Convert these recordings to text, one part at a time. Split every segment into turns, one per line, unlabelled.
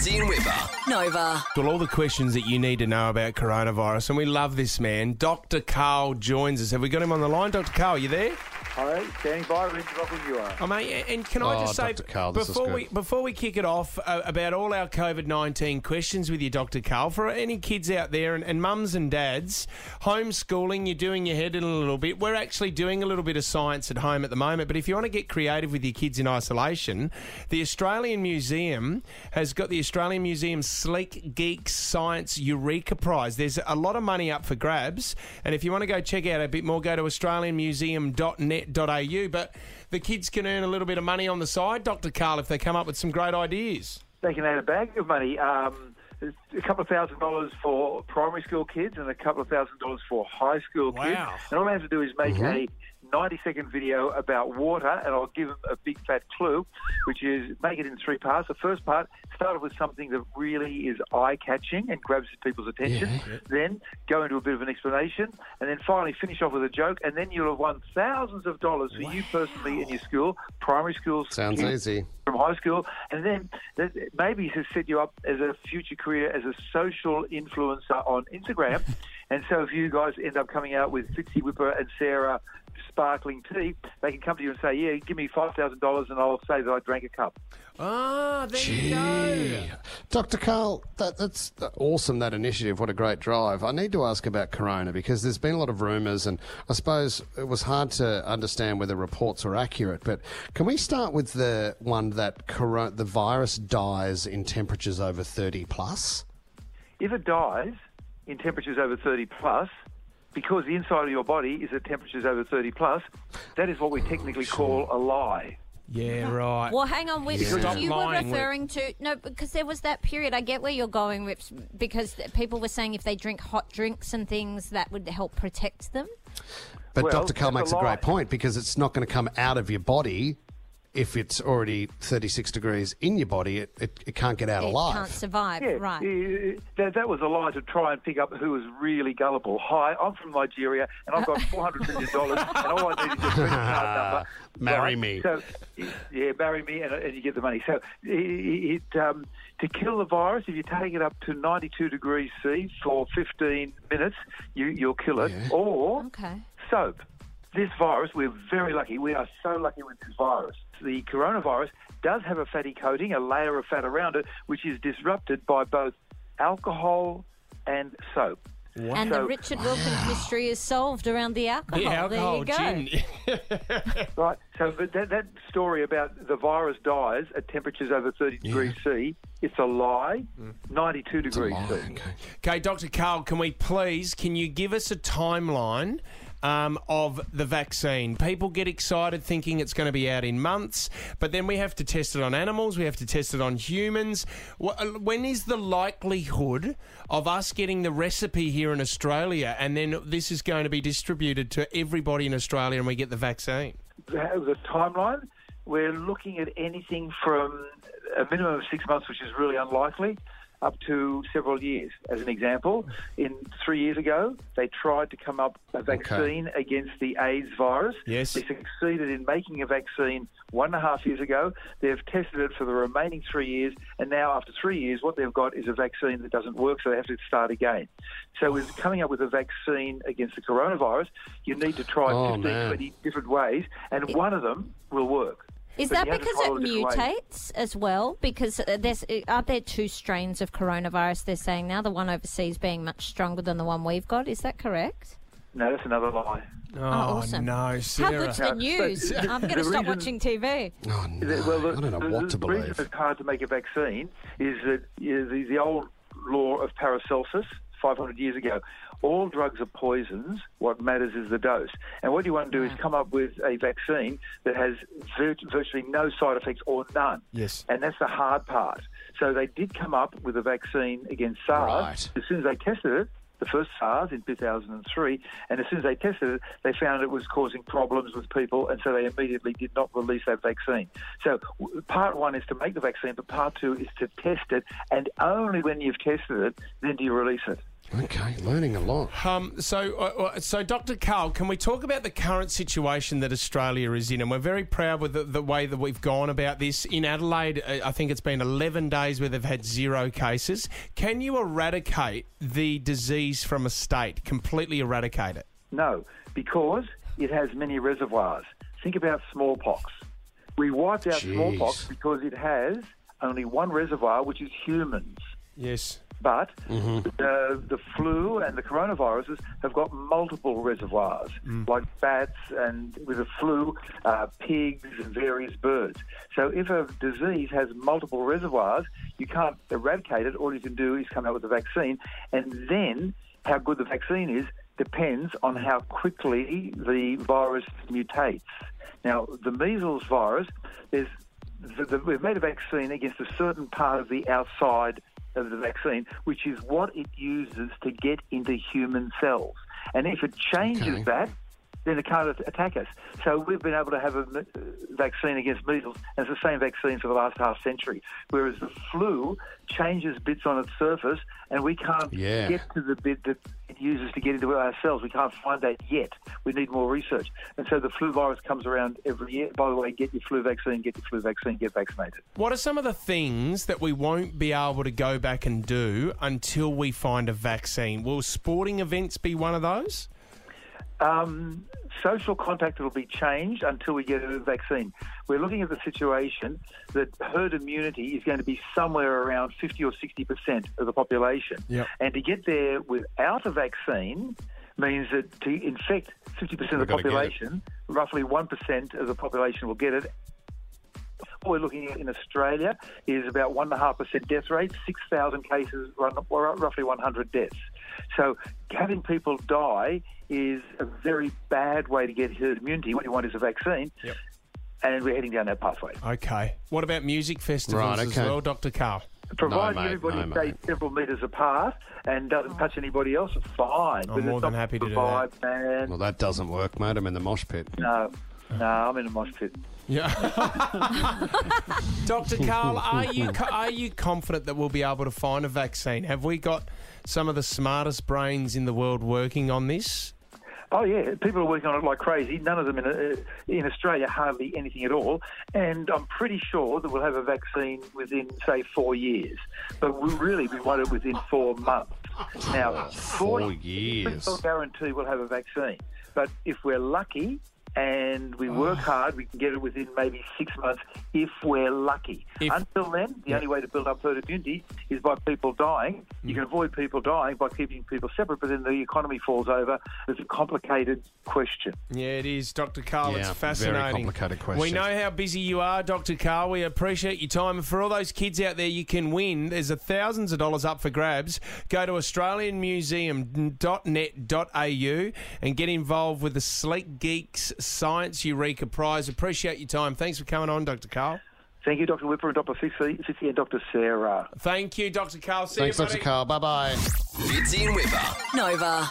Fitzy and Whipper.
Nova.
Well, all the questions that you need to know about coronavirus, and we love this man. Dr. Karl joins us. Have we got him on the line? Dr. Karl, are you there?
Hi, standing by, ready to rock when you are.
Oh, mate, and can I
Oh,
just say
Dr. Karl,
before we before we kick it off uh, about all our COVID nineteen questions with you, Dr. Karl, for any kids out there and, and mums and dads, homeschooling, you're doing your head in a little bit. We're actually doing a little bit of science at home at the moment, but if you want to get creative with your kids in isolation, the Australian Museum has got the Australian Museum Sleek Geek Science Eureka Prize. There's a lot of money up for grabs, and if you want to go check out a bit more, go to australianmuseum.net.au. But the kids can earn a little bit of money on the side, Dr. Karl, if they come up with some great ideas.
They can add a bag of money. Um, a couple of thousand dollars for primary school kids and a couple of thousand dollars for high school kids.
Wow.
And all they have to do is make a 90 second video about water, and I'll give them a big fat clue, which is make it in three parts. The first part started with something that really is eye catching and grabs people's attention. Then go into a bit of an explanation, and then finally finish off with a joke, and then you'll have won thousands of dollars for you personally in your school, primary school.
Sounds easy.
from high school, and then maybe to set you up as a future career as a social influencer on Instagram. and so if you guys end up coming out with Fitzy Whipper and Sarah sparkling tea, they can come to you and say, "Yeah, give me five thousand dollars, and I'll say that I drank a cup."
Ah, there you go.
Dr. Karl, that, that's awesome, that initiative. What a great drive. I need to ask about Corona because there's been a lot of rumours, and I suppose it was hard to understand whether reports were accurate. But can we start with the one that corona, the virus dies in temperatures over 30 plus?
If it dies in temperatures over 30 plus, because the inside of your body is at temperatures over 30 plus, that is what we technically call a lie.
Yeah, right.
Well, hang on, Whips.
Stop
You were
lying, Whip.
referring to no, because there was that period. I get where you're going, Whips, because people were saying if they drink hot drinks and things, that would help protect them.
But
Well,
Dr.
Karl
makes
a
a great point because it's not going to come out of your body if it's already 36 degrees in your body. It, it, it can't get out
It
alive.
It can't survive,
Yeah,
right?
that, that was a lie to try and pick up who was really gullible. Hi, I'm from Nigeria, and I've got four hundred million dollars, and all I need is your credit card number.
Marry me.
So, yeah, marry me, and, and you get the money. So, it, it, um, to kill the virus, if you take it up to 92 degrees C for 15 minutes, you, you'll kill it. Or
Okay.
soap. This virus, we're very lucky. We are so lucky with this virus. The coronavirus does have a fatty coating, a layer of fat around it, which is disrupted by both alcohol and soap.
And the Richard Wilkins mystery is solved around the alcohol.
the alcohol,
there you go.
gin.
Right. So but that, that story about the virus dies at temperatures over 30 degrees C, it's a lie. Mm. 92 degrees C.
Okay, Dr. Karl, can we please, can you give us a timeline um, of the vaccine? People get excited thinking it's going to be out in months, but then we have to test it on animals, we have to test it on humans. Uh, When is the likelihood of us getting the recipe here in Australia and then this is going to be distributed to everybody in Australia and we get the vaccine?
the, the timeline, we're looking at anything from a minimum of six months, which is really unlikely, up to several years. As an example, in three years ago, they tried to come up a vaccine against the AIDS virus.
Yes.
They succeeded in making a vaccine one and a half years ago. They've tested it for the remaining three years, and now after three years, what they've got is a vaccine that doesn't work, so they have to start again. So with coming up with a vaccine against the coronavirus, you need to try
Oh,
15,
man.
20 different ways, and one of them will work.
Is
But
that
you have to
because it
follow different ways.
mutates as well? Because uh, there's uh, are there two strains of coronavirus? They're saying now the one overseas being much stronger than the one we've got. Is that correct?
No, that's another lie.
Oh,
awesome.
no,
How
Sarah.
good's the news?
but
I'm going to stop
reason-
watching TV.
Oh, no.
The- well, the,
I don't know
the-
what
the
to
reason it's hard to make a vaccine is that you know, the, the old law of Paracelsus, 500 years ago, all drugs are poisons. What matters is the dose. And what you want to do is come up with a vaccine that has vir- virtually no side effects or none.
Yes.
And that's the hard part. So they did come up with a vaccine against SARS.
Right.
As soon as they tested it, the first SARS in 2003, and as soon as they tested it, they found it was causing problems with people, and so they immediately did not release that vaccine. So part one is to make the vaccine, but part two is to test it, and only when you've tested it, then do you release it.
Okay, learning a lot.
Um, so, uh, uh, so Dr. Karl, can we talk about the current situation that Australia is in? And we're very proud with the, the way that we've gone about this. In Adelaide, uh, I think it's been 11 days where they've had zero cases. Can you eradicate the disease from a state, completely eradicate it?
No, because it has many reservoirs. Think about smallpox. We wiped out
Jeez.
smallpox because it has only one reservoir, which is humans.
Yes.
But the, the flu and the coronaviruses have got multiple reservoirs, like bats and with the flu, uh, pigs and various birds. So if a disease has multiple reservoirs, you can't eradicate it. All you can do is come out with a vaccine. And then how good the vaccine is depends on how quickly the virus mutates. Now, the measles virus, there's the, the, we've made a vaccine against a certain part of the outside of the vaccine, which is what it uses to get into human cells. And if it changes
Okay.
that, then it can't attack us. So we've been able to have a m- uh, vaccine against measles, and it's the same vaccine for the last half century. Whereas the flu changes bits on its surface, and we can't
Yeah.
get to the bit that it uses to get into our cells. We can't find that yet. We need more research. And so the flu virus comes around every year. By the way, get your flu vaccine, get your flu vaccine, get vaccinated.
What are some of the things that we won't be able to go back and do until we find a vaccine? Will sporting events be one of those?
Um, social contact will be changed until we get a vaccine. We're looking at the situation that herd immunity is going to be somewhere around 50 or 60% of the population.
Yep.
And to get there without a vaccine means that to infect 50% of the
We've
population, roughly 1% of the population will get it. What we're looking at in Australia is about 1.5% death rate, 6,000 cases, run- or roughly 100 deaths. So having people die is a very bad way to get herd immunity. What you want is a vaccine.
Yep.
And we're heading down that pathway.
Okay. What about music festivals
Right,
as well, Dr. Karl?
Providing
mate,
everybody
no,
stays
mate.
several metres apart and doesn't touch anybody else, fine.
I'm
But
more than happy to do that.
Man.
Well, that doesn't work, mate. I'm in the mosh pit.
No, no, I'm in a mosh pit.
Yeah. Dr. Karl, are you are you confident that we'll be able to find a vaccine? Have we got some of the smartest brains in the world working on this?
Oh yeah, people are working on it like crazy. None of them in, uh, in Australia, hardly anything at all. And I'm pretty sure that we'll have a vaccine within, say, four years. But we really we want it within four months. Now,
Four years.
I'll guarantee we'll have a vaccine. But if we're lucky and we ah. work hard, we can get it within maybe six months if we're lucky.
If-
Until then, the only way to build up herd immunity is by people dying. You can mm. avoid people dying by keeping people separate, but then the economy falls over. It's a complicated question.
Yeah, it is, Dr. Karl.
Yeah,
it's
very
fascinating.
complicated question.
We know how busy you are, Dr. Karl. We appreciate your time. And for all those kids out there, you can win. There's a thousands of dollars up for grabs. Go to AustralianMuseum.net.au and get involved with the Sleek Geeks Science Eureka Prize. Appreciate your time. Thanks for coming on, Dr. Karl.
Thank you, Dr. Whipper and Dr. Fitzy, Fitzy and Dr. Sarah.
Thank you, Dr. Karl. See
Thanks,
you,
Dr. Karl. Bye bye.
Fitzy and Whipper.
Nova.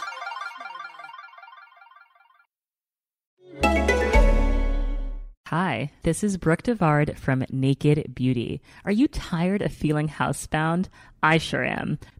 Hi, this is Brooke DeVard from Naked Beauty. Are you tired of feeling housebound? I sure am.